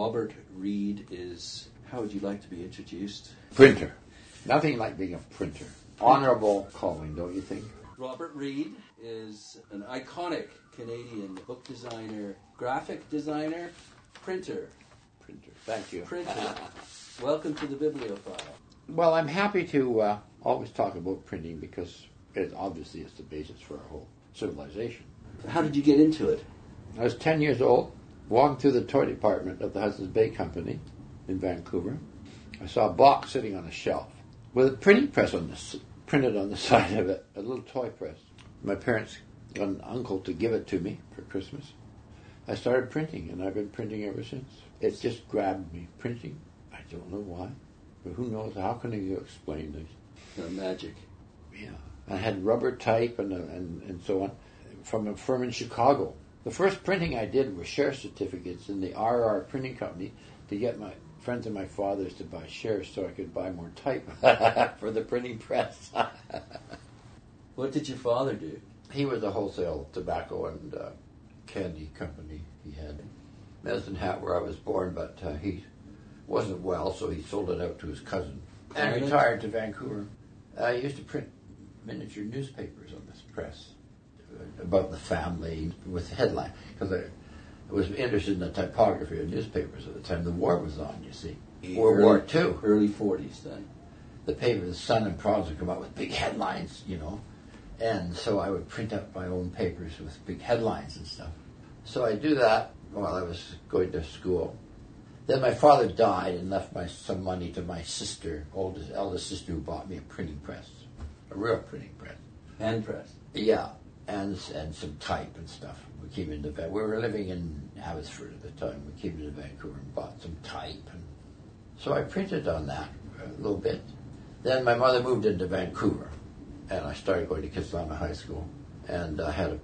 Robert Reid is, how would you like to be introduced? Printer. Nothing like being a printer. Honorable calling, don't you think? Robert Reid is an iconic Canadian book designer, graphic designer, printer. Printer. Thank you. Printer. Welcome to the Bibliophile. Well, I'm happy to uh, always talk about printing because it obviously is the basis for our whole civilization. How did you get into it? I was 10 years old, walking through the toy department of the Hudson's Bay Company in Vancouver. I saw a box sitting on a shelf with a printing press on this, printed on the side of it, a little toy press. My parents got an uncle to give it to me for Christmas. I started printing, and I've been printing ever since. It just grabbed me. Printing, I don't know why, but who knows? How can you explain this? Uh, magic. Yeah, I had rubber type and, uh, and and so on from a firm in Chicago. The first printing I did was share certificates in the RR Printing Company to get my friends and my father's to buy shares so I could buy more type for the printing press. What did your father do? he was a wholesale tobacco and uh, candy company. He had Medicine Hat where I was born, but uh, he wasn't well, so he sold it out to his cousin and retired to Vancouver. I used to print miniature newspapers on this press about the family with the headline because I was interested in the typography of newspapers at the time. The war was on, you see. World War Two, Early 40s then. The paper, the Sun and Province would come out with big headlines, you know. And so I would print up my own papers with big headlines and stuff. So I do that while I was going to school. Then my father died and left my some money to my sister, oldest eldest sister, who bought me a printing press, a real printing press. Hand press. Yeah, and and some type and stuff. We came into Van- we were living in Abbotsford at the time. We came into Vancouver and bought some type, and so I printed on that a little bit. Then my mother moved into Vancouver, and I started going to Kitsilano High School, and I had a,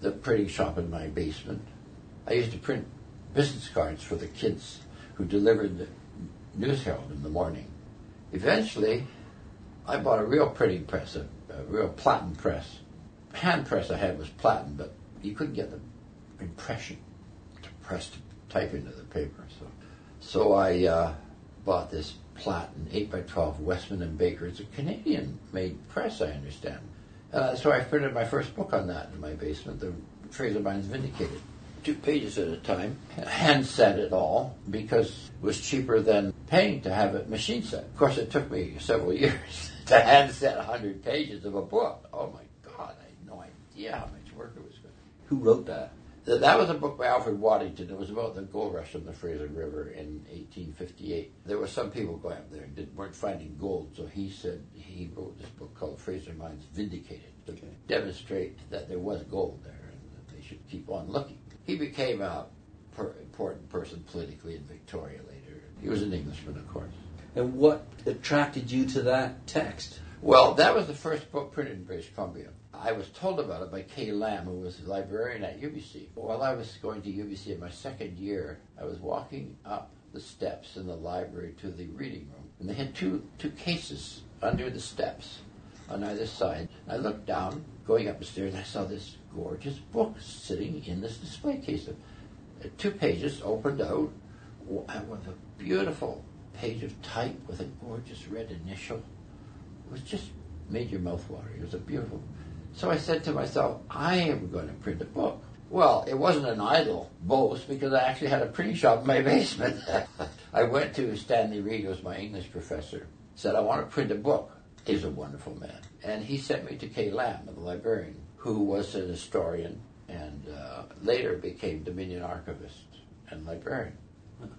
the printing shop in my basement. I used to print business cards for the kids who delivered the News Herald in the morning. Eventually, I bought a real printing press, a, a real platen press. Hand press I had was platen, but you couldn't get the impression to press to type into the paper. So, so I uh, bought this platen eight by twelve Westman and Baker. It's a Canadian-made press, I understand. Uh, so I printed my first book on that in my basement, The Fraser Mines Vindicated. Two pages at a time, hand set it all because it was cheaper than paying to have it machine set. Of course, it took me several years to hand set 100 pages of a book. Oh my had no idea how much work it was going to Who wrote that? That was a book by Alfred Waddington. It was about the gold rush on the Fraser River in 1858. There were some people going up there and did, weren't finding gold, so he said he wrote this book called Fraser Mines Vindicated to Okay. demonstrate that there was gold there and that they should keep on looking. He became a per- important person politically in Victoria later. He was an Englishman, of course. And what attracted you to that text? Well, that was the first book printed in British Columbia. I was told about it by Kaye Lamb, who was the librarian at UBC. While I was going to UBC in my second year, I was walking up the steps in the library to the reading room, and they had two two cases under the steps on either side. I looked down, going up the stairs, and I saw this gorgeous book sitting in this display case. Uh, Two pages opened out, and with a beautiful page of type with a gorgeous red initial. It was just made your mouth water. It was a beautiful. So I said to myself, I am going to print a book. Well, it wasn't an idle boast because I actually had a printing shop in my basement. I went to Stanley Read, who was my English professor, said, I want to print a book. He's a wonderful man. And he sent me to Kaye Lamb, the librarian, who was an historian and uh, later became Dominion archivist and librarian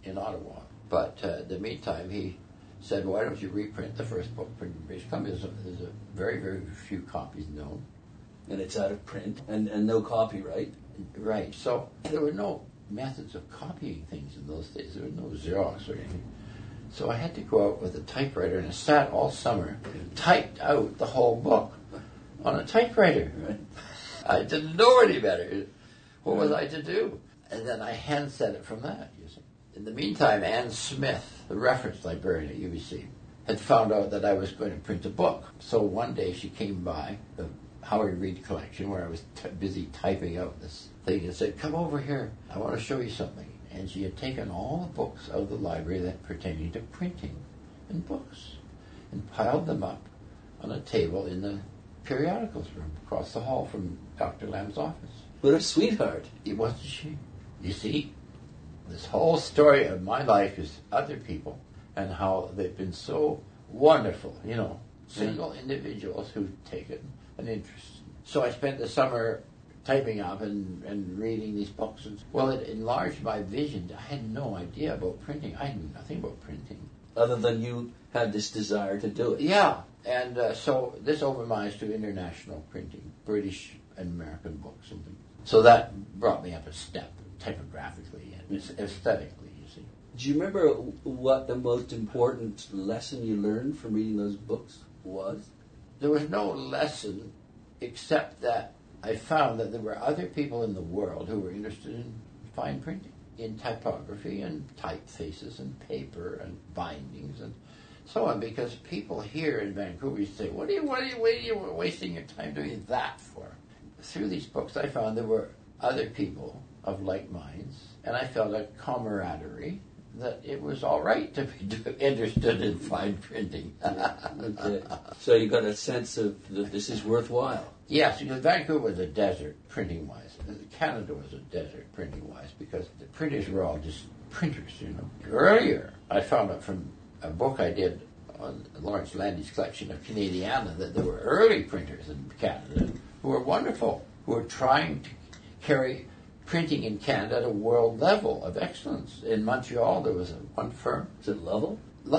in Ottawa. But uh, in the meantime, he said, why don't you reprint the first book printed in British? There's there's a very, very few copies known. And it's out of print and, and no copyright. Right. So there were no methods of copying things in those days. There was no Xerox or anything. So I had to go out with a typewriter and I sat all summer, and typed out the whole book on a typewriter. Right. I didn't know any better. What was I to do? And then I hand set it from that, you see. In the meantime, Anne Smith, the reference librarian at UBC, had found out that I was going to print a book. So one day she came by the Howay-Reid collection where I was t- busy typing out this thing and said, Come over here. I want to show you something. and she had taken all the books out of the library that pertaining to printing and books and piled them up on a table in the periodicals room across the hall from Dr. Lamb's office. What a sweetheart. It wasn't she. You see, this whole story of my life is other people and how they've been so wonderful, you know, mm. single individuals who've taken an interest. So I spent the summer typing up and, and reading these books. And, well, it enlarged my vision. I had no idea about printing. I knew nothing about printing. Other than you had this desire to do it. Yeah, and uh, so this opened my eyes to international printing, British and American books and things. So that brought me up a step, typographically and aesthetically, you see. Do you remember what the most important lesson you learned from reading those books was? There was no lesson except that I found that there were other people in the world who were interested in fine printing, in typography and typefaces and paper and bindings and so on. Because people here in Vancouver say, "What are you, what are you, what are you wasting your time doing that for?" Through these books, I found there were other people of like minds, and I felt a camaraderie that it was all right to be interested in fine printing. okay. So you got a sense of that this is worthwhile. Yes, because Vancouver was a desert printing wise. Canada was a desert printing wise because the printers were all just printers, you know. Earlier, I found out from a book I did on Lawrence Lande's collection of Canadiana that there were early printers in Canada who were wonderful, who were trying to carry printing in Canada at a world level of excellence. In Montreal, there was a, one firm. Is it Lovell?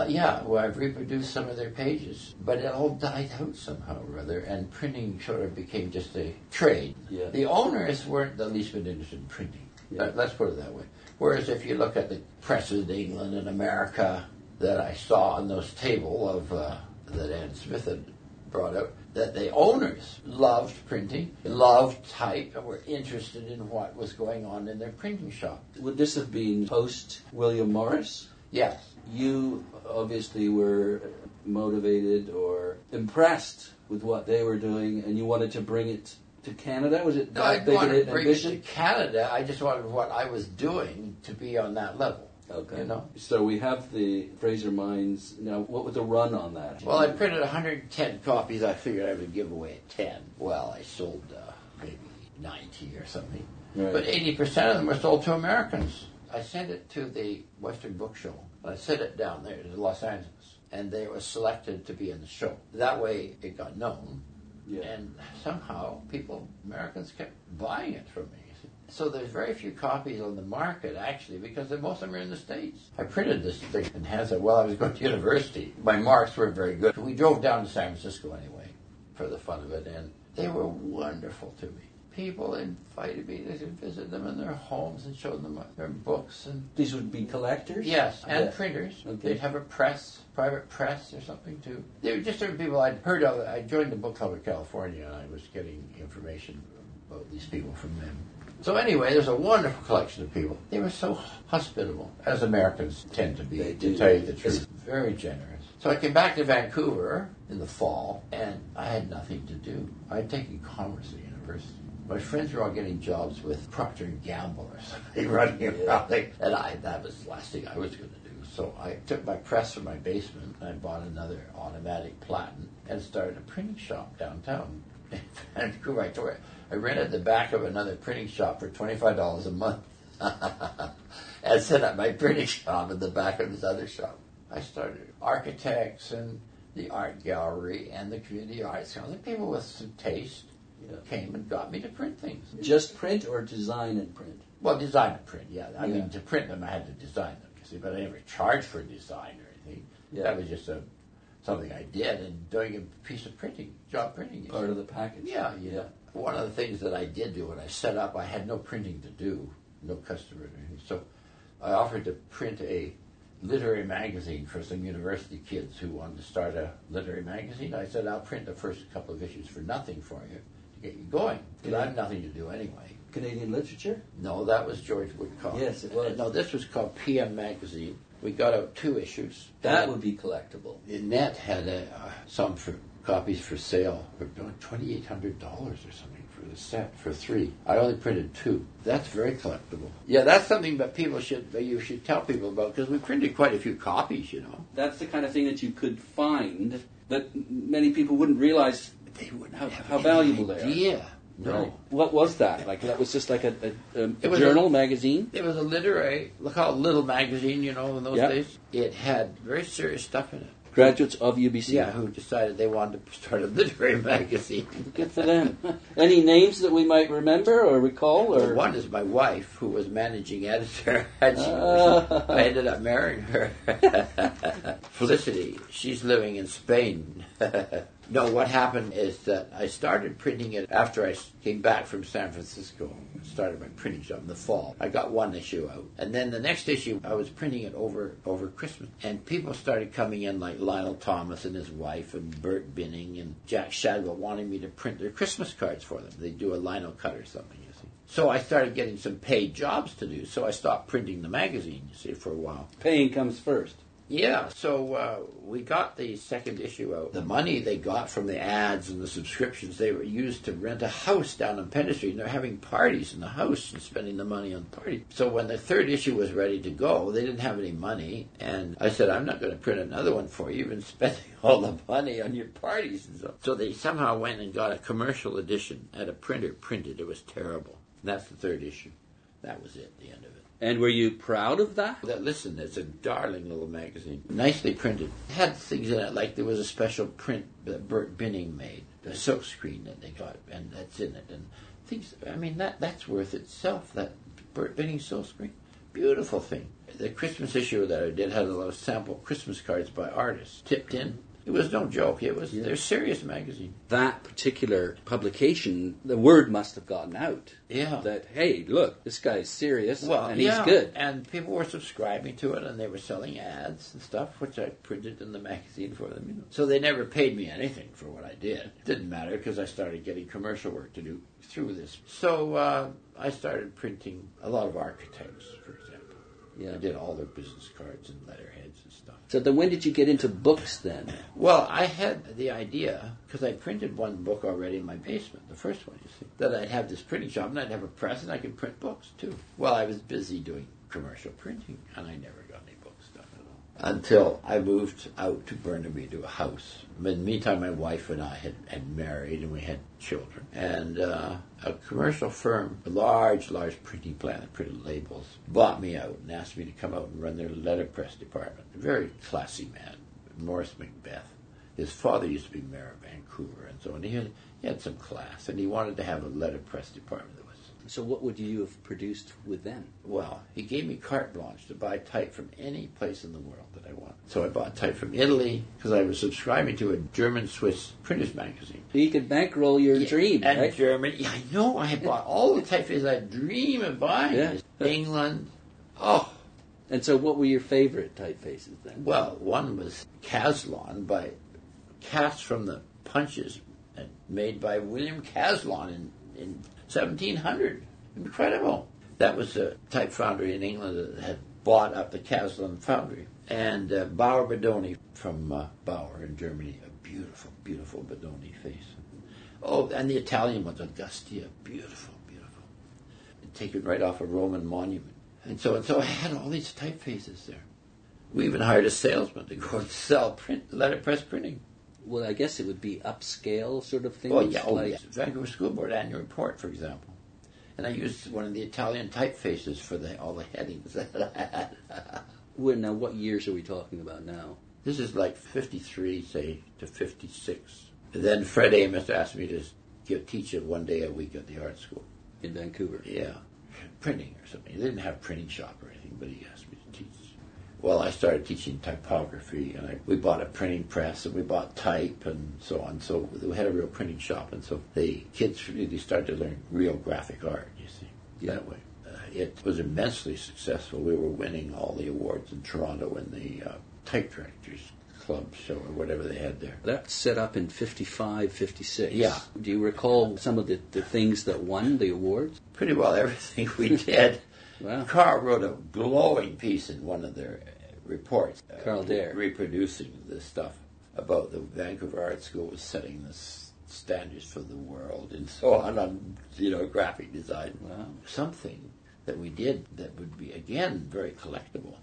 Yeah, where I've reproduced some of their pages, but it all died out somehow or other, and printing sort of became just a trade. Yeah. The owners weren't the least bit interested in printing. Yeah. Let's put it that way. Whereas if you look at the presses in England and America that I saw on those table of uh, that Ann Smith had brought out, that the owners loved printing, loved type, and were interested in what was going on in their printing shop. Would this have been post William Morris? Yes. You obviously were motivated or impressed with what they were doing, and you wanted to bring it to Canada. Was it No, I big wanted an to bring it to? Canada. I just wanted what I was doing to be on that level. Okay. You know? So we have the Fraser Mines. Now, what was the run on that? Well, I printed 110 copies. I figured I would give away 10. Well, I sold uh, maybe 90 or something. Right. But 80% of them were sold to Americans. I sent it to the Western Book Show. I sent it down there to Los Angeles, and they were selected to be in the show. That way, it got known, Yeah. and somehow people, Americans, kept buying it from me. So there's very few copies on the market actually, because most of them are in the states. I printed this thing and in Hansa while I was going to university. My marks weren't very good. We drove down to San Francisco anyway, for the fun of it, and they were wonderful to me. People invited me to visit them in their homes and show them their books and These would be collectors. Yes, and Yeah. printers. Okay. They'd have a press, private press or something too. They were just certain people I'd heard of. I joined the book club in California, and I was getting information about these people from them. So anyway, there's a wonderful collection of people. They were so hospitable, as Americans tend to be. They to do. tell you the truth, very generous. So I came back to Vancouver in the fall, and I had nothing to do. I had taken commerce at university. My friends were all getting jobs with Procter Gamble or something, running around, and I that was the last thing I was going to do. So I took my press from my basement, and I bought another automatic platen, and started a printing shop downtown in Vancouver. I, tore, I rented the back of another printing shop for twenty five dollars a month, and set up my printing shop in the back of this other shop. I started architects and the art gallery and the community arts council. People with some taste Yeah. came and got me to print things. Just print or design and print. Well, design and print, yeah. I Yeah. mean, to print them, I had to design them, you see, but I never charged for design or anything. Yeah. That was just a, something I did and doing a piece of printing, job printing. Part of the package. Yeah, yeah. One of the things that I did do when I set up, I had no printing to do, no customer or anything. So I offered to print a literary magazine for some university kids who wanted to start a literary magazine. I said, I'll print the first couple of issues for nothing for you to get you going, because I have nothing to do anyway. Canadian literature. No, that was George Woodcock. Yes, it was. No, this was called PM Magazine. We got out two issues. That would be collectible. Net had uh, some for copies for sale for twenty eight hundred dollars or something for the set for three. I only printed two. That's very collectible. Yeah, that's something that people should that you should tell people about because we printed quite a few copies. You know, That's the kind of thing that you could find that many people wouldn't realize they wouldn't How- have how valuable they are. idea. No. Right. What was that? Like that was just like a, a, a, It was journal, magazine. It was a literary, look how little magazine, you know, in those Yeah. days. It had very serious stuff in it. Graduates of UBC. Yeah, who decided they wanted to start a literary magazine. Good for them. Any names that we might remember or recall? Well, one is my wife, who was managing editor. And she, Ah. I ended up marrying her. Felicity, she's living in Spain. no, what happened is that I started printing it after I came back from San Francisco. I started my printing job in the fall. I got one issue out, and then the next issue I was printing it over over Christmas, and people started coming in like Lionel Thomas and his wife, and Bert Binning and Jack Shadbolt wanting me to print their Christmas cards for them. They do a lino cut or something. You see. So I started getting some paid jobs to do. So I stopped printing the magazine, you see, for a while. paying comes first. Yeah, so uh, we got the second issue out. The money they got from the ads and the subscriptions, they were used to rent a house down on Penn Street, and they're having parties in the house and spending the money on parties. So when the third issue was ready to go, they didn't have any money, and I said, I'm not going to print another one for you. You've been spending all the money on your parties and so. So they somehow went and got a commercial edition at a printer printed. It was terrible. That's the third issue. That was it. The end of it. And were you proud of that? That listen, it's a darling little magazine, nicely printed. It had things in it like there was a special print that Bert Binning made, a silk screen that they got, and that's in it, and things. I mean, that that's worth itself. That Bert Binning silk screen, beautiful thing. The Christmas issue that I did had a lot of sample Christmas cards by artists tipped in. It was no joke. It was they're serious magazine. That particular publication, the word must have gotten out. Yeah. That hey, look, this guy's serious Well, and yeah, he's good. and people were subscribing to it, and they were selling ads and stuff, which I printed in the magazine for them. You know, so they never paid me anything for what I did. It didn't matter because I started getting commercial work to do through this. So uh, I started printing a lot of architects, for example. Yeah. I did all their business cards and stuff. So then, when did you get into books then? Well, I had the idea because I printed one book already in my basement, the first one, you see, that I'd have this printing shop and I'd have a press and I could print books too. Well, I was busy doing commercial printing and I never got any books done at all until I moved out to Burnaby to a house. In the meantime, my wife and I had, had married and we had children. And uh, a commercial firm, a large, large printing plant that printed labels, bought me out and asked me to come out and run their letterpress department. A very classy man, Morris Macbeth. His father used to be mayor of Vancouver and so on. He had, he had some class and he wanted to have a letterpress department So what would you have produced with them? well, he gave me carte blanche to buy type from any place in the world that I want. So I bought type from Italy because I was subscribing to a German-Swiss printers magazine. So you could bankroll your dream, and right? Germany. Yeah, I know. I had bought all the typefaces I dream of buying. Yeah. England. Oh, And so, what were your favorite typefaces then? well, one was Caslon by cast from the punches and made by William Caslon in, in 1700. Incredible. That was a type foundry in England that had bought up the Caslon foundry. And uh, Bauer Bodoni from uh, Bauer in Germany, a beautiful, beautiful Bodoni face. Oh, and the Italian ones, Augustea, beautiful, beautiful. Taken right off a Roman monument. And so and so I had all these typefaces there. We even hired a salesman to go and sell print letterpress printing. Well, I guess it would be upscale sort of oh, things. Oh yeah, oh, like. Vancouver School Board annual report, for example. And I used one of the Italian typefaces for the, all the headings that I had. Well, now, what years are we talking about now? This is like 53, say, to 56. And then Fred Amess asked me to give, teach it one day a week at the art school. in Vancouver. Yeah, printing or something. He didn't have a printing shop or anything, but he uh, asked me to teach. Well, I started teaching typography, and I, we bought a printing press, and we bought type, and so on. So we had a real printing shop, and so the kids really started to learn real graphic art. You see, Yeah. that way. Uh, it was immensely successful. We were winning all the awards in Toronto in the uh, type directors club show or whatever they had there. That set up in 55, 56. Yeah. Do you recall some of the, the things that won the awards? Pretty well everything we did. Wow. Carl wrote a glowing piece in one of their uh, reports. uh, Dair. Reproducing this stuff about the Vancouver Art School was setting the standards for the world and so on on you know graphic design. Wow. Something that we did that would be again very collectible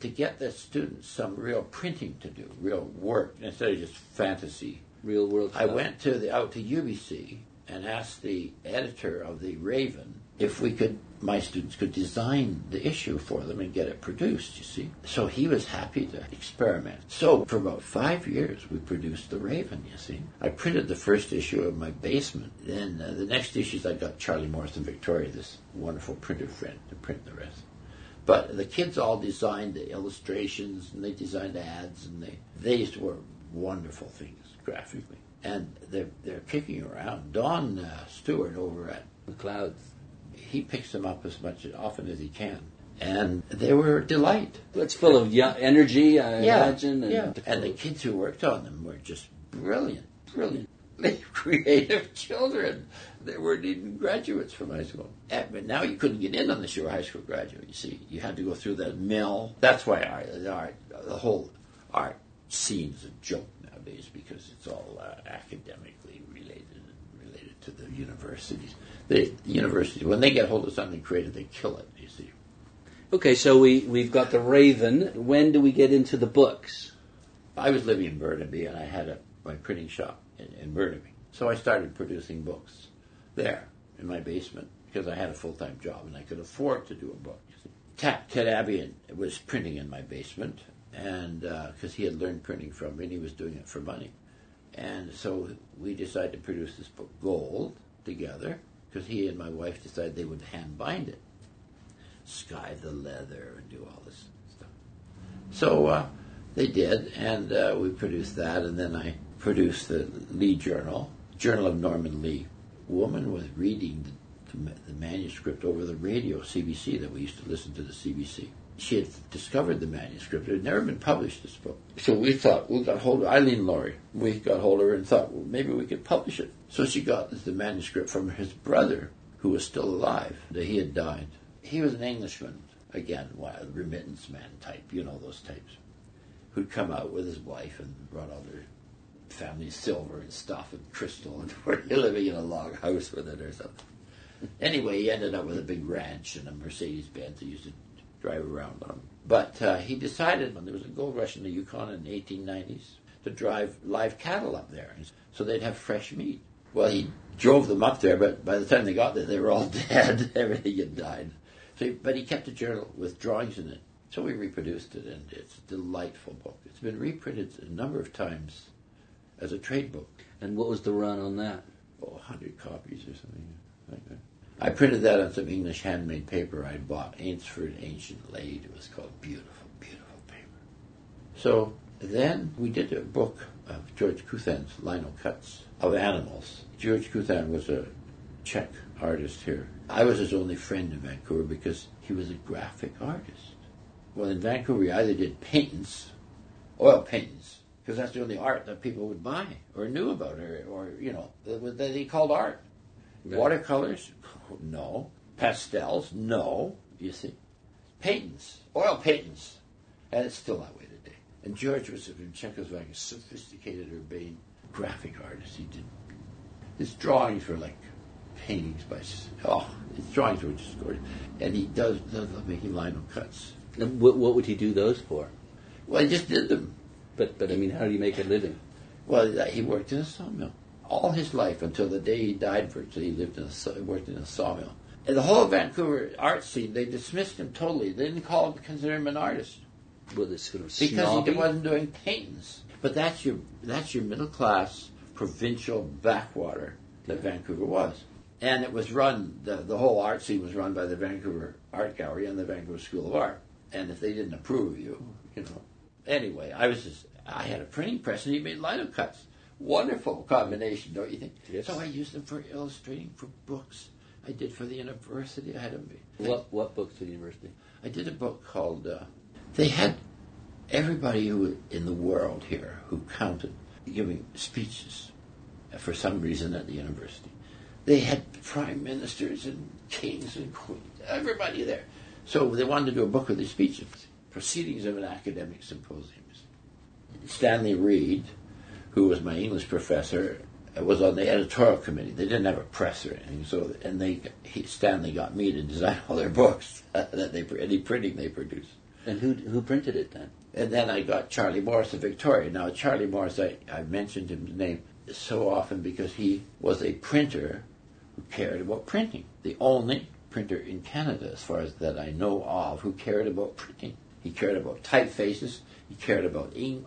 to get the students some real printing to do, real work instead of just fantasy. Real world. I went to the out to UBC and asked the editor of the Raven if we could my students could design the issue for them and get it produced, you see. So he was happy to experiment. So for about five years we produced the Raven, you see. I printed the first issue in my basement. Then uh, the next issues I got Charlie Morriss and Victoria, this wonderful printer friend, to print the rest. But the kids all designed the illustrations and they designed ads and they these were wonderful things graphically. And they're they're kicking around. Don uh, Stewart over at clouds. He picks them up as much often as he can. And they were a delight. It's full of young energy, I imagine. And yeah. And the kids who worked on them were just brilliant, brilliantly creative children. They weren't even graduates from high school. But now you couldn't get in unless you were a high school graduate. You see, you had to go through that mill. That's why art, the art, the whole art scene is a joke nowadays because it's all uh, academically related to the universities. The, universities, when they get hold of something creative, they kill it. You see. Okay, so we we've got the Raven. When do we get into the books? I was living in Burnaby and I had a, my printing shop in, in Burnaby. So I started producing books there in my basement because I had a full time job and I could afford to do a book. Ted, Ted Abbey was printing in my basement and uh, because he had learned printing from me and he was doing it for money. And so we decided to produce this book, Gold, together because he and my wife decided they would hand bind it, skive the leather and do all this stuff. So uh, they did, and uh, we produced that, and then I produced the Lee Journal, Journal of Norman Lee. Woman was reading the, the, the manuscript over the radio, CBC, that we used to listen to the CBC. She had discovered the manuscript. It had never been published, this book. So we thought, we got hold of Eileen Laurie. We got hold of her and thought, well, maybe we could publish it. So she got the manuscript from his brother, who was still alive. That he had died. He was an Englishman, again, a remittance man type, you know those types who'd come out with his wife and brought all their family silver and stuff and crystal and were living in a log house with it or something. Anyway, he ended up with a big ranch and a Mercedes Benz he used to drive around on. But uh, he decided when there was a gold rush in the Yukon in the 1890s to drive live cattle up there so they'd have fresh meat. Well, he drove them up there, but by the time they got there, they were all dead. Everything had died. So, he, but he kept a journal with drawings in it. So we reproduced it, and it's a delightful book. It's been reprinted a number of times as a trade book. And what was the run on that? Oh, 100 copies or something like that. I printed that on some English handmade paper I bought, Ainsford Ancient Laid. It was called Beautiful, Beautiful Paper. So then we did a book of George Kuthan's lino cuts of animals. George Kuthan was a Czech artist here. I was his only friend in Vancouver because he was a graphic artist. Well, in Vancouver, you either did paintings, oil paintings, because that's the only art that people would buy or knew about, or, or you know, that he called art. Right. Watercolors, no. Pastels, no. You see, paintings, oil paintings, and it's still that way today. And George was in Czechoslovakia, a sophisticated, urbane graphic artist. He did his drawings were like paintings by oh, his drawings were just gorgeous. And he does does love making lino cuts. And what, what would he do those for? Well, he just did them. But but I mean, how do you make a living? Well, he worked in a sawmill all his life until the day he died. Virtually, he lived in a worked in a sawmill. And the whole Vancouver art scene, they dismissed him totally. They didn't call him, consider him an artist With this sort of because he wasn't doing paintings. But that's your that's your middle class provincial backwater that Vancouver was, and it was run. The the whole art scene was run by the Vancouver Art Gallery and the Vancouver School of Art. And if they didn't approve of you, you know. Anyway, I was just I had a printing press and he made lino cuts. Wonderful combination, don't you think? Yes. So I used them for illustrating for books. I did for the university. I had them. What what books for the university? I did a book called. Uh, they had everybody who in the world here who counted giving speeches for some reason at the university. They had prime ministers and kings and queens, everybody there. So they wanted to do a book of these speeches, proceedings of an academic symposium. Stanley Read, who was my English professor, uh, was on the editorial committee. They didn't have a press or anything, so and they he, Stanley got me to design all their books that they any printing they produced. And who who printed it then? And then I got Charlie Morriss of Victoria. Now Charlie Morriss, I I mentioned his name so often because he was a printer who cared about printing. The only printer in Canada, as far as that I know of, who cared about printing. He cared about typefaces. He cared about ink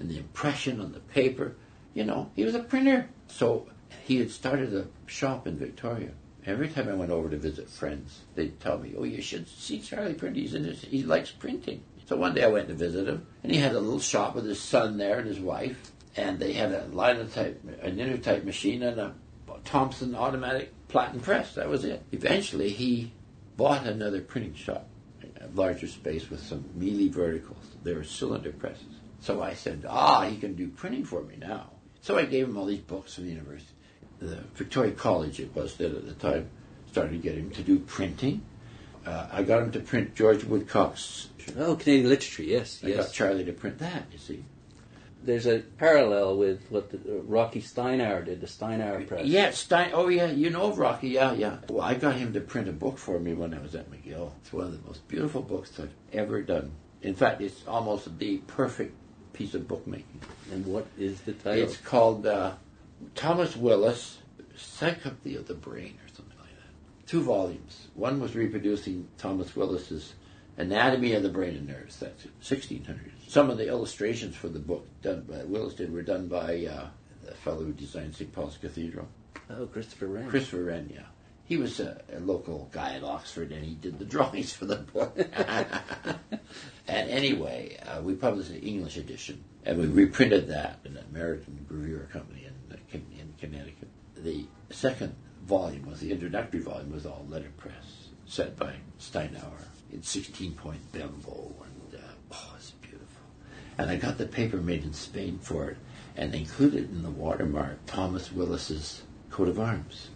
and the impression on the paper. You know, he was a printer. So he had started a shop in Victoria. Every time I went over to visit friends, they'd tell me, "Oh, you should see Charlie print. He's in he likes printing." So one day I went to visit him, and he had a little shop with his son there and his wife, and they had a linotype, an intertype machine, and a Thompson automatic platen press. That was it. Eventually, he bought another printing shop, a larger space with some Miehle verticals. They were cylinder presses. So I said, ah, he can do printing for me now. So I gave him all these books from the university. The Victoria College, it was that at the time, started to get him to do printing. Uh, I got him to print George Woodcock's. Oh, Canadian literature, yes, I yes. got Charlie to print that, you see. There's a parallel with what the, uh, Rocky Stinehour did, the Stinehour press. Yeah, Stein. Oh, yeah, you know Rocky. Yeah, yeah. Well, I got him to print a book for me when I was at McGill. It's one of the most beautiful books I've ever done. In fact, it's almost the perfect piece of bookmaking. And what is the title? It's called uh, Thomas Willis, Psychopathy of the Brain, or something like that. Two volumes. One was reproducing Thomas Willis's Anatomy of the Brain and Nerves. That's 1600. Some of the illustrations for the book done by Willis did were done by uh, the fellow who designed St. Paul's Cathedral. oh, Christopher Wren. Christopher Wren, yeah. He was a, a local guy at Oxford, and he did the drawings for the book. and anyway, uh, we published an English edition, and we reprinted that in the Meriden Gravure Company in, uh, in Connecticut. The second volume was the introductory volume, was all letterpress, set by Stinehour in 16-point Bembo, and uh, oh, it's beautiful. And I got the paper made in Spain for it, and included in the watermark Thomas Willis's coat of arms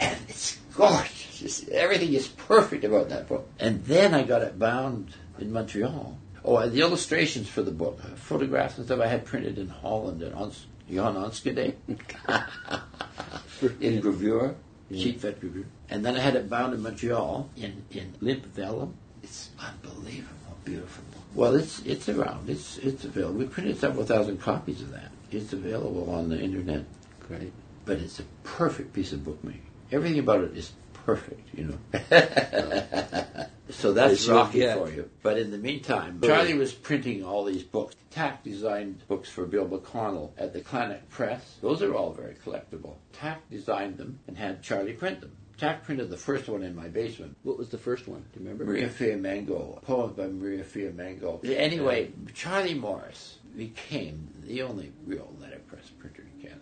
and it's gorgeous. It's, everything is perfect about that book. And then I got it bound in Montreal. Oh, the illustrations for the book, uh, photographs and stuff I had printed in Holland at Ons- Jan Enschedé in gravure, sheet fed gravure. And then I had it bound in Montreal in, in limp vellum. It's unbelievable, beautiful book. Well, it's it's around. It's it's available. We printed several thousand copies of that. It's available on the internet Great. but it's a perfect piece of bookmaking. Everything about it is perfect, you know. so that's Rocky for you. But in the meantime, Charlie was printing all these books. Tak designed books for Bill McConnell at the Klanak Press. Those are all very collectible. Tak designed them and had Charlie print them. Tak printed the first one in my basement. What was the first one? Do you remember? Maria Fia Mango, a poem by Maria Fia Mango. Anyway, Charlie Morriss became the only real letterpress printer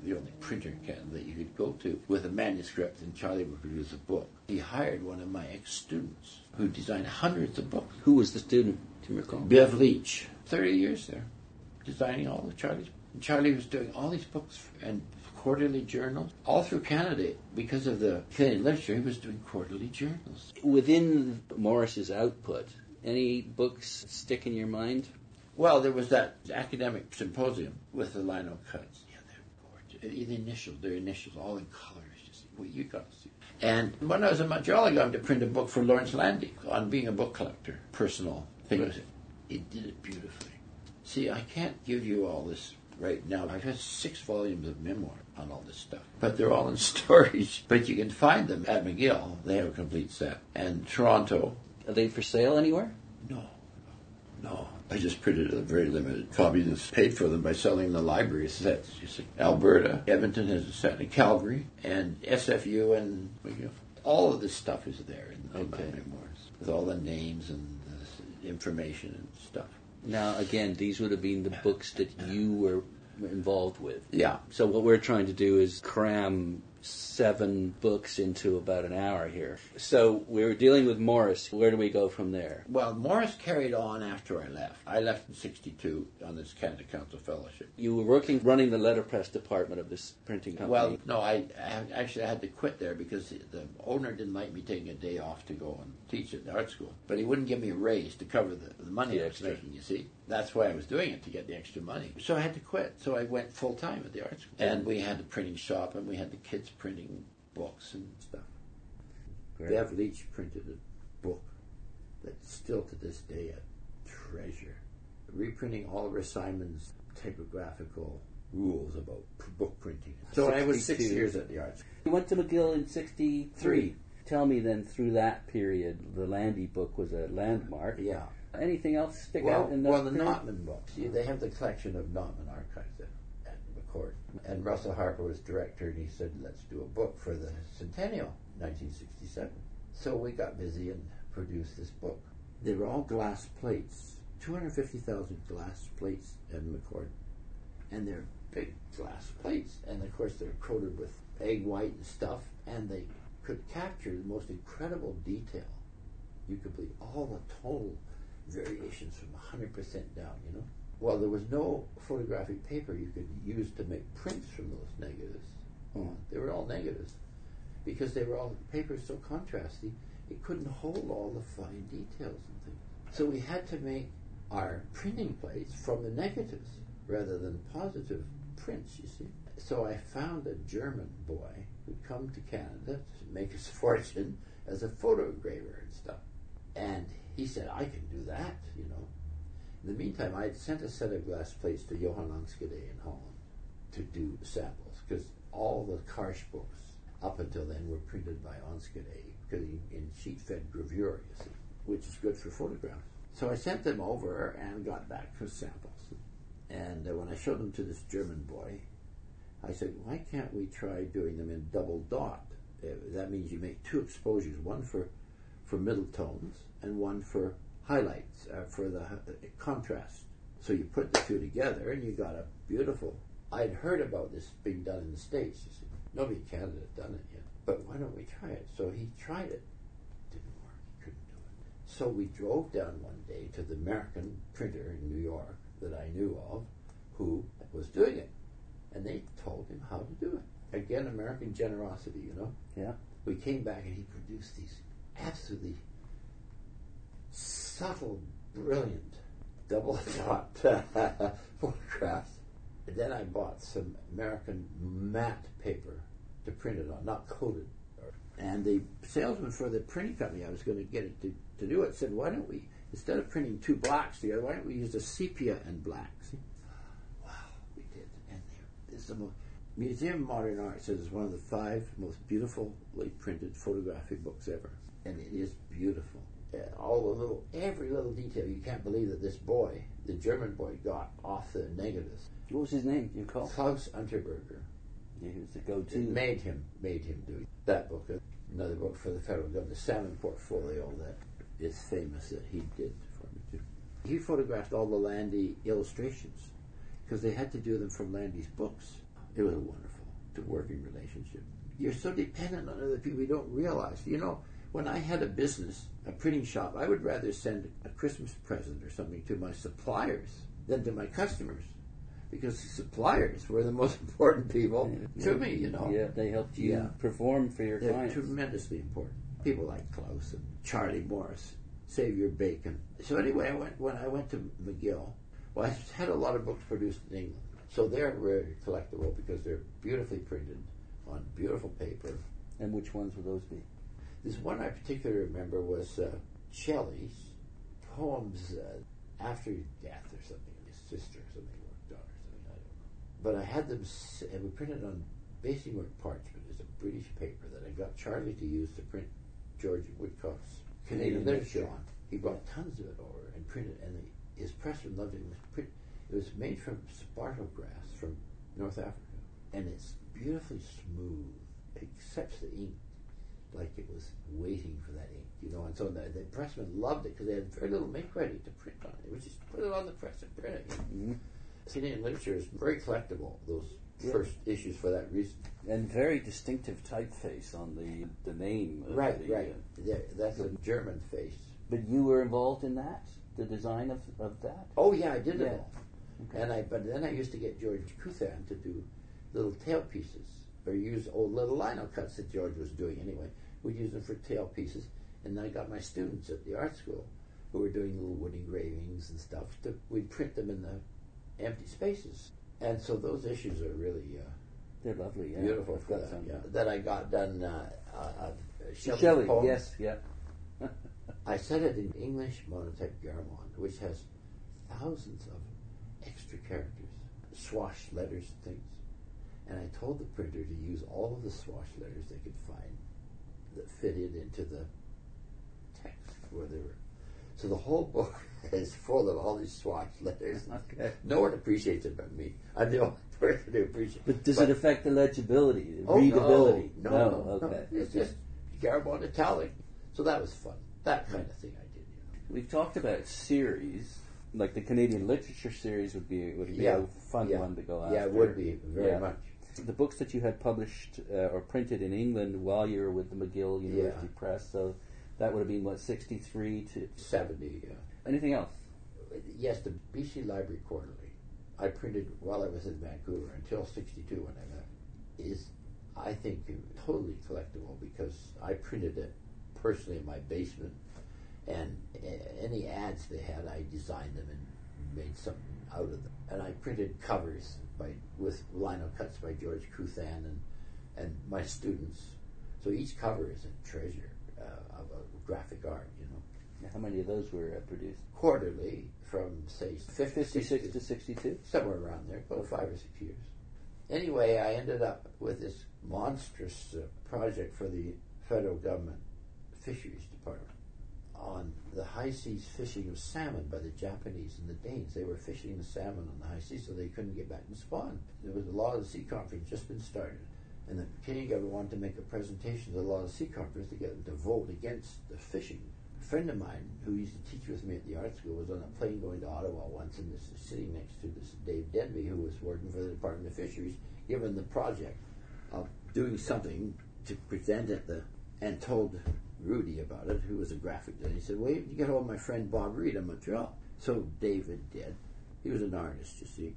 the only printer in Canada that you could go to with a manuscript and Charlie would produce a book. He hired one of my ex-students who designed hundreds of books. Who was the student? Do you recall? Bev Leach, 30 years there, designing all of Charlie's. And Charlie was doing all these books and quarterly journals all through Canada because of the Canadian literature. He was doing quarterly journals. Within Morriss's output, any books stick in your mind? Well, there was that academic symposium with the lino cuts. The initials, their initials, all in colors. You see, well, you got to see. And when I was in Montreal, I got him to print a book for Lawrence Lande on being a book collector, personal things. He did it beautifully. See, I can't give you all this right now. I've got six volumes of memoir on all this stuff, but they're all in storage. But you can find them at McGill. They have a complete set. And Toronto, Are they for sale anywhere? no, no. I just printed a very limited copy that's paid for them by selling the library sets. You see, Alberta, Edmonton has a set in Calgary, and SFU and McGill. All of this stuff is there in, in my Okay. memoirs with all the names and the information and stuff. Now, again, these would have been the books that you were involved with. Yeah. So what we're trying to do is cram seven books into about an hour here. So we were dealing with Morriss. Where do we go from there? Well, Morriss carried on after I left. I left in 62 on this Canada Council Fellowship. You were working, running the letterpress department of this printing company. Well, no, I, I actually had to quit there because the owner didn't like me taking a day off to go and teach at the art school. But he wouldn't give me a raise to cover the, the money The I was making, you see. That's why I was doing it, to get the extra money. So I had to quit. So I went full time at the art school. And we had the printing shop and we had the kids printing books and stuff. Great. Bev Leach printed a book that's still to this day a treasure. Reprinting Oliver Simon's typographical rules about book printing. So I was six years at the art school. You went to McGill in 63. Three. Tell me then, through that period, the Lande book was a landmark. Yeah. Anything else stick Well, out in that well, the? Notman books. They have the collection of Notman archives at, at McCord. And Russell Harper was director, and he said, let's do a book for the centennial, 1967. So we got busy and produced this book. They were all glass plates, 250,000 glass plates at McCord. And they're big glass plates. And of course, they're coated with egg white and stuff, and they could capture the most incredible detail. You could believe all the tonal variations from 100% down, you know? Well, there was no photographic paper you could use to make prints from those negatives. Hmm. They were all negatives because they were all papers so contrasty, it couldn't hold all the fine details and things. So we had to make our printing plates from the negatives rather than positive prints, you see. So I found a German boy who'd come to Canada to make his fortune as a photo engraver and stuff. And he said, I can do that, you know. In the meantime, I had sent a set of glass plates to Johan Enschedé in Holland to do samples because all the Karsh books up until then were printed by because in, sheet-fed gravure, you see, which is good for photographs. So I sent them over and got back for samples. And uh, when I showed them to this German boy, I said, why can't we try doing them in double dot? Uh, that means you make two exposures, one for, for middle tones and one for highlights, uh, for the contrast. So you put the two together and you got a beautiful. I'd heard about this being done in the States, you see. Nobody in Canada had done it yet. But why don't we try it? So he tried it. Didn't work. He couldn't do it. So we drove down one day to the American printer in New York that I knew of who was doing it. And they told him how to do it. Again, American generosity, you know. Yeah. We came back and he produced these absolutely subtle, brilliant double dot photographs. And then I bought some American matte paper to print it on, not coated. And the salesman for the printing company I was going to get it to, to do it said, why don't we, instead of printing two blacks together, why don't we use a sepia and black? See? Wow, we did. And there, this is the mo- Museum of Modern Art says it's one of the five most beautifully printed photographic books ever. And it is beautiful. All the little, every little detail. You can't believe that this boy, the German boy, got off the negatives. What was his name? You call? Klaus Unterberger. Yeah, he was the go-to. It made him made him do that book. Another book for the federal government, the Salmon Portfolio, that is famous that he did for me too. He photographed all the Lande illustrations because they had to do them from Lande's books. It was a wonderful working relationship. You're so dependent on other people you don't realize. You know, when I had a business, a printing shop, I would rather send a Christmas present or something to my suppliers than to my customers because the suppliers were the most important people to me, you know. Yeah, they helped you Yeah. perform for your They're clients. tremendously important. People like Klaus and Charlie Morriss, Save Your Bacon. So anyway, I went when I went to McGill. Well, I had a lot of books produced in England, so they're very collectible because they're beautifully printed on beautiful paper. And which ones would those be? This one I particularly remember was uh, Shelley's poems uh, after his death or something, his sister or something worked on or something, I don't know. But I had them, s- and we printed on Basingwerk parchment. It's a British paper that I got Charlie to use to print George Woodcock's Canadian Canadian literature on. He brought tons of it over and printed, and the, his pressman loved it. It was, print, it was made from esparto grass from North Africa, and it's beautifully smooth, except the ink like it was waiting for that ink, you know. And so the, the pressmen loved it because they had very little make ready to print on it. It was just put it on the press and print it. Mhm. Canadian literature is very collectible. Those Yeah. first issues for that reason. And very distinctive typeface on the the name. Right, the, right. uh, Yeah, that's a German face. but you were involved in that, the design of, of that. Oh yeah, I did it Yeah. all. And I, but then I used to get George Kuthan to do little tail pieces, or use old little lino cuts that George was doing anyway. We'd use them for tail pieces, and then I got my students at the art school who were doing little wood engravings and stuff. To, we'd print them in the empty spaces, and so those issues are really uh, They're lovely. Yeah. beautiful I've for got that. some. Yeah. That I got done. Uh, uh, uh, Shelley, poem. yes, yeah. I said it in English monotype Garamond, which has thousands of extra characters, swash letters things. And I told the printer to use all of the swash letters they could find that fitted into the text where they were. So the whole book is full of all these swash letters. Okay. No one appreciates it but me. I'm the only person who appreciates But does it affect the legibility, the Oh, readability? No, no, no, okay. It's just Garamond italic. So that was fun. That kind of thing I did. You know. We've talked about series, like the Canadian Literature series would be would be Yeah, a fun yeah. one to go after. Yeah, it would be very Yeah. much. The books that you had published uh, or printed in England while you were with the McGill University Yeah. Press, so that would have been what sixty three to 70. Uh, anything else? yes, the BC Library Quarterly, I printed while I was in Vancouver until 62 when I left, is, I think, totally collectible because I printed it personally in my basement. And any ads they had, I designed them and made something out of them. And I printed covers by with lino cuts by George Kuthan and, and my students. So each cover is a treasure uh, of a graphic art, you know How many of those were uh, produced? quarterly from say 50, Fifty six to sixty two. somewhere around there, about five or six years. Anyway, I ended up with this monstrous uh, project for the federal government fisheries department on the high seas fishing of salmon by the Japanese and the Danes. They were fishing the salmon on the high seas, so they couldn't get back and spawn. There was a law of the sea conference just been started, and the Canadian government wanted to make a presentation to the law of the sea conference to get them to vote against the fishing. A friend of mine who used to teach with me at the art school was on a plane going to Ottawa once, and this is sitting next to this Dave Denby, who was working for the Department of Fisheries, given the project of doing something to present at the and told Rudy about it, who was a graphic designer. He said, "Well, you get hold of my friend Bob Reid in Montreal." So David did. He was an artist, you see,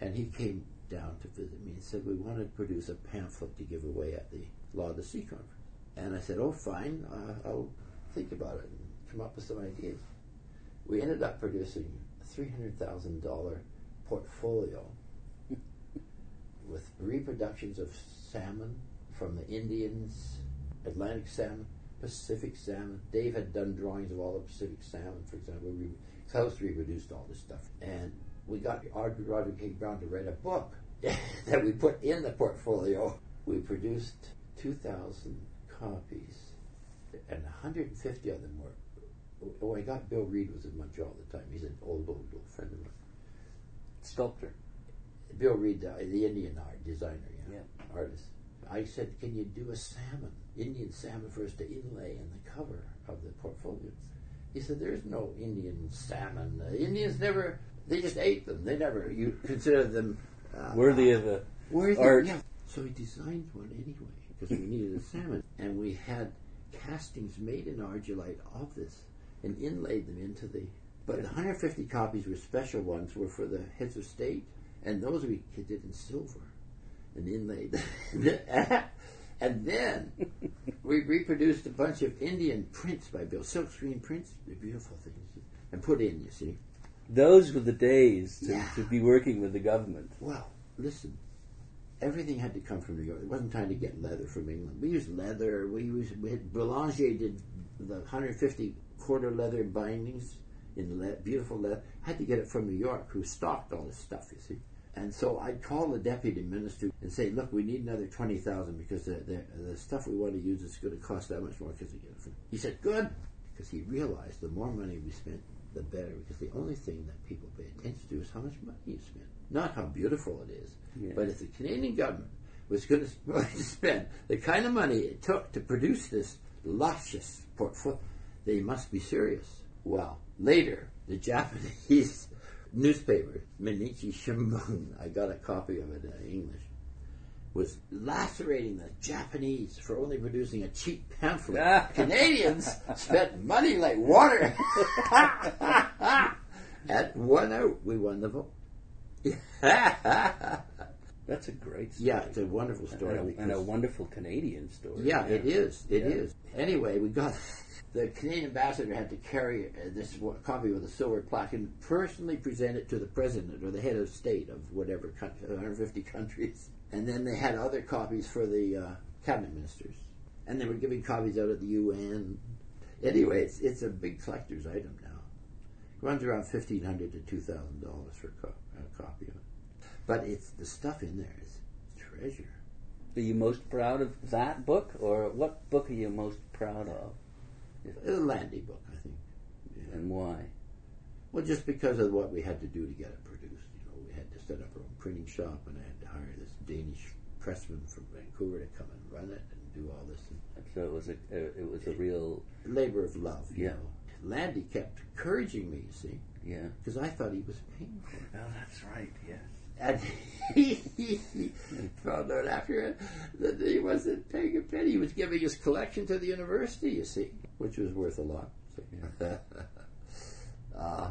and he came down to visit me and said, "We want to produce a pamphlet to give away at the Law of the Sea conference." And I said, "Oh, fine. Uh, I'll think about it and come up with some ideas." We ended up producing a three hundred thousand dollar portfolio with reproductions of salmon from the Indians, Atlantic salmon, Pacific salmon. Dave had done drawings of all the Pacific salmon, for example. We, Klaus reproduced all this stuff. And we got Audrey Roderick Haig-Brown to write a book that we put in the portfolio. We produced 2,000 copies, and 150 of them were. Oh, I got Bill Reid was in Montreal at the time. He's an old, old, old friend of mine. Sculptor. Bill Reid, uh, the Indian art designer, yeah, Yeah. artist. I said, "Can you do a salmon, Indian salmon, for us to inlay in the cover of the portfolio?" He said, "There's no Indian salmon. The Indians never. They just ate them. They never. You consider them uh, Worthy of a worthy. art. Yeah. So he designed one anyway because we needed a salmon, and we had castings made in argillite of this and inlaid them into the. But the 150 copies were special ones, were for the heads of state, and those we did in silver and inlaid. and then we reproduced a bunch of Indian prints by Bill, silkscreen prints, they're beautiful things, and put in. You see. Those were the days to, Yeah. to be working with the government. Well, listen, everything had to come from New York. It wasn't time to get leather from England. We used leather. We used we had, Boulanger did the 150 quarter leather bindings in le- beautiful leather. Had to get it from New York, who stocked all this stuff. You see. And so I'd call the deputy minister and say, "Look, we need another twenty thousand because the, the the stuff we want to use is going to cost that much more." Because he said, "Good," because he realized the more money we spent, the better. Because the only thing that people pay attention to is how much money you spend, not how beautiful it is. Yeah. But if the Canadian government was going to spend the kind of money it took to produce this luscious portfolio, they must be serious. Well, later, the Japanese newspaper, Mainichi Shimbun, I got a copy of it in English, was lacerating the Japanese for only producing a cheap pamphlet. Ah. Canadians spent money like water. At one out, we won the vote. That's a great story. yeah, it's a wonderful story. and, a, and a wonderful Canadian story. Yeah, it is. It Yeah. is. Anyway, we got the Canadian ambassador had to carry uh, this copy with a silver plaque and personally present it to the president or the head of state of whatever country, 150 countries. And then they had other copies for the uh, cabinet ministers, and they were giving copies out at the UN. Anyway, it's it's a big collector's item now. It runs around 1,500 to two thousand dollars for co- a copy of it. But it's the stuff in there is treasure. Are you most proud of that book, or what book are you most proud of, The Lande book, I think. Yeah. and why? Well, just because of what we had to do to get it produced. You know, we had to set up our own printing shop, and I had to hire this Danish pressman from Vancouver to come and run it and do all this. And So it was a it was a real labor of love. You Yeah. know, Lande kept encouraging me. You see, yeah. because I thought he was paying for it. Oh, that's right. Yes. And he, found out after that he wasn't paying a penny. He was giving his collection to the university, you see, which was worth a lot. So, uh,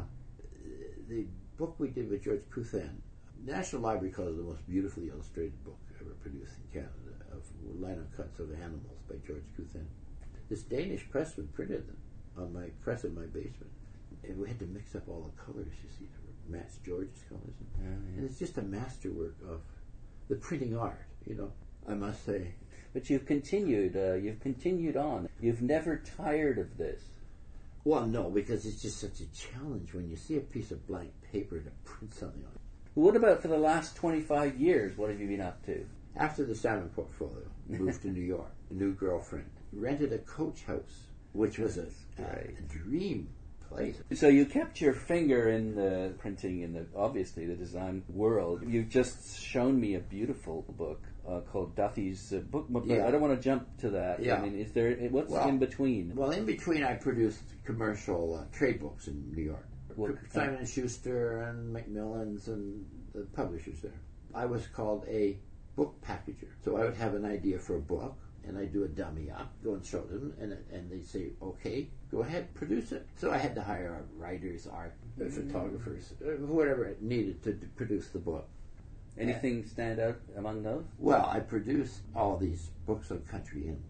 the book we did with George Kuthan, National Library calls it the most beautifully illustrated book ever produced in Canada of lino cuts of animals by George Kuthan. This Danish pressman printed them on my press in my basement. And we had to mix up all the colors, you see, match George's colors. Yeah. And it's just a masterwork of the printing art, you know, I must say. But you've continued. Uh, you've continued on. You've never tired of this. Well, no, because it's just such a challenge when you see a piece of blank paper to print something on. What about for the last twenty-five years? What have you been up to? After the salmon portfolio, moved to New York, a new girlfriend, rented a coach house, which was a, a, a dream place. So you kept your finger in the printing in the obviously the design world. You've just shown me a beautiful book uh, called Duthie's uh, book. But Yeah. I don't want to jump to that. Yeah. I mean, is there what's Well- in between? Well, in between, I produced commercial uh, trade books in New York. What- Simon and Schuster and Macmillan's and the publishers there. I was called a book packager. So I would have an idea for a book, and I'd do a dummy up, go and show them, and and they'd say, "Okay, go ahead, produce it." So I had to hire writers, art photographers, uh, whatever it needed to d- produce the book. Anything stand out among those? Well, I produced all these books on country inns.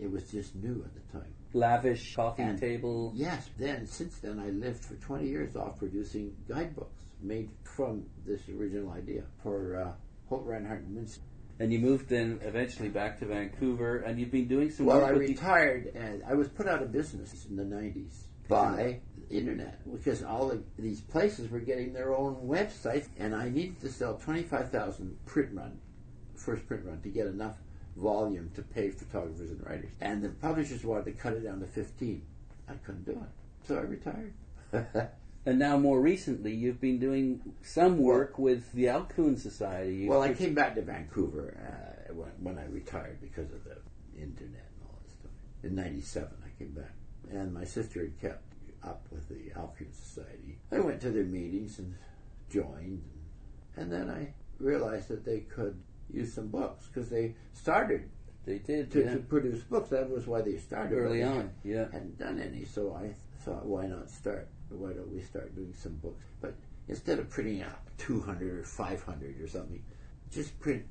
It was just new at the time. Lavish coffee And- table. Yes. Then, since then, I lived for 20 years off producing guidebooks made from this original idea for uh, Holt Rinehart and Winston. And you moved then eventually back to Vancouver, and you've been doing some Well, work I with the- retired and I was put out of business in the 90s by the internet because all of these places were getting their own websites and I needed to sell 25,000 print run, first print run, to get enough volume to pay photographers and writers. And the publishers wanted to cut it down to 15. I couldn't do it. So I retired. And now, more recently, you've been doing some work with the Alcuin Society. You- Well, I came back to Vancouver uh, when, when I retired because of the internet and all that stuff. In '97, I came back, and my sister had kept up with the Alcuin Society. I went to their meetings and joined, and, and then I realized that they could use some books because they started they did to, yeah. to produce books. That was why they started early on. Yeah. hadn't done any, so I thought, why not start? Why don't we start doing some books? But instead of printing out 200 or 500 or something, just print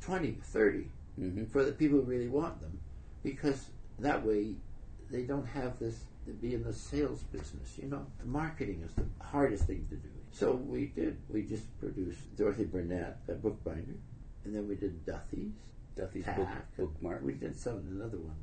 20, 30 Mhm. for the people who really want them, because that way they don't have this to be in the sales business. You know, marketing is the hardest thing to do. So we did. We just produced Dorothy Burnett, a bookbinder, and then we did Duthie's. Tack, book, bookmark. We did some another one.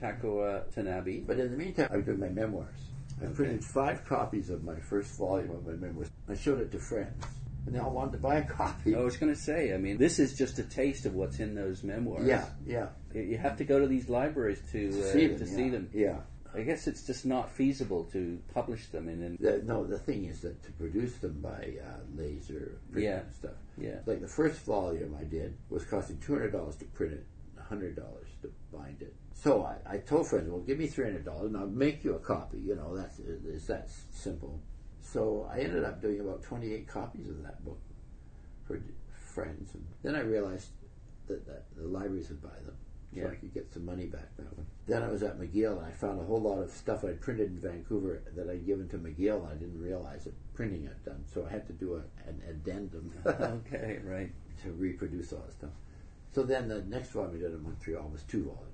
Takao Tanabe. But in the meantime, I was doing my memoirs. I printed five copies of my first volume of my memoirs. I showed it to friends, and they all wanted to buy a copy. I was going to say, I mean, this is just a taste of what's in those memoirs. yeah, yeah. You- have to go to these libraries to, uh, see them, to yeah. see them. Yeah. I guess it's just not feasible to publish them in. in The, no, the thing is that to produce them by uh, laser print Yeah. and stuff. yeah. Like the first volume I did was costing two hundred dollars to print it, hundred dollars to bind it. So I, I told friends, well, give me three hundred dollars and I'll make you a copy. You know, that's it's that simple. So I ended up doing about twenty eight copies of that book for friends, and then I realized that, the, the libraries would buy them. So Yeah. I could get some money back that way. Then I was at McGill and I found a whole lot of stuff I'd printed in Vancouver that I'd given to McGill and I didn't realize that printing had done. So I had to do a, an addendum okay, right. to reproduce all that stuff. So then the next volume we did in Montreal was two volumes.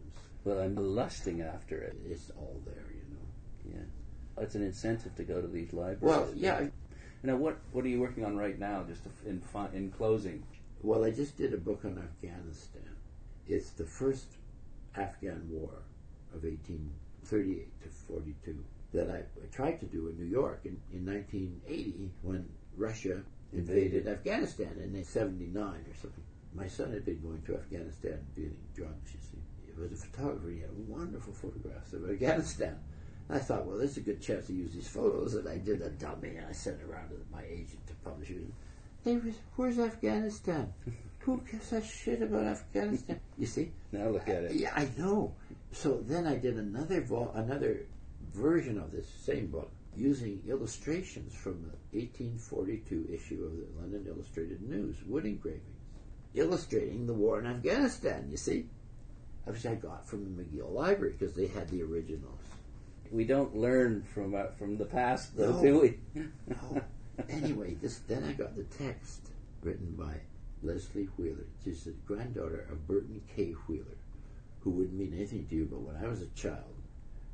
Well, I'm lusting after it. It's all there, you know. Yeah. It's an incentive to go to these libraries. Well, yeah. Now, what what are you working on right now? Just in in closing. Well, I just did a book on Afghanistan. It's the first Afghan war of 1838 to 42 that I tried to do in New York in, in 1980 when Russia invaded Afghanistan in 79 or something. My son had been going to Afghanistan dealing drugs, was a photographer. He had wonderful photographs of Afghanistan. I thought, well, this is a good chance to use these photos, and I did a dummy, and I sent it around to my agent to publish it. Hey, where's- where's Afghanistan? Who gives a shit about Afghanistan? You see? Now look at it. Yeah, I know. So then I did another vol- another version of this same book using illustrations from the 1842 issue of the London Illustrated News, wood engravings, illustrating the war in Afghanistan. You see, which I got from the McGill Library because they had the originals. We don't learn from uh, from the past, though, No. do we? Oh, anyway, this then I got the text written by Leslie Wheeler. She's the granddaughter of Burton K. Wheeler, who wouldn't mean anything to you, but when I was a child,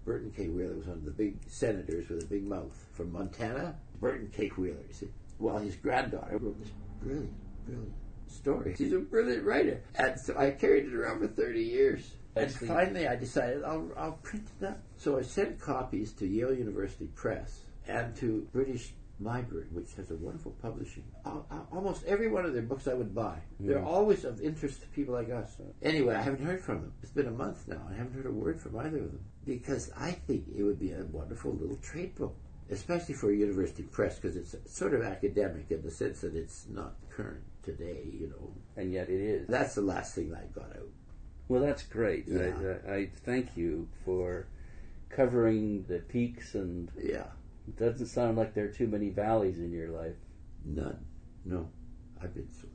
Burton K. Wheeler was one of the big senators with a big mouth from Montana. Burton K. Wheeler, see. Well, his granddaughter wrote this brilliant, brilliant story. She's a brilliant writer. And so I carried it around for 30 years. And finally, I decided I'll, I'll print it up. So I sent copies to Yale University Press and to British Library, which has a wonderful publishing. Al- al- Almost every one of their books I would buy. They're hmm. always of interest to people like us. Anyway, I haven't heard from them. It's been a month now. I haven't heard a word from either of them because I think it would be a wonderful little trade book, especially for a university press because it's sort of academic in the sense that it's not current today. You know, And yet it is. that's the last thing I got out. Well, that's great. Yeah. I, I, I thank you for covering the peaks, and Yeah. it doesn't sound like there are too many valleys in your life. None. No. I've been so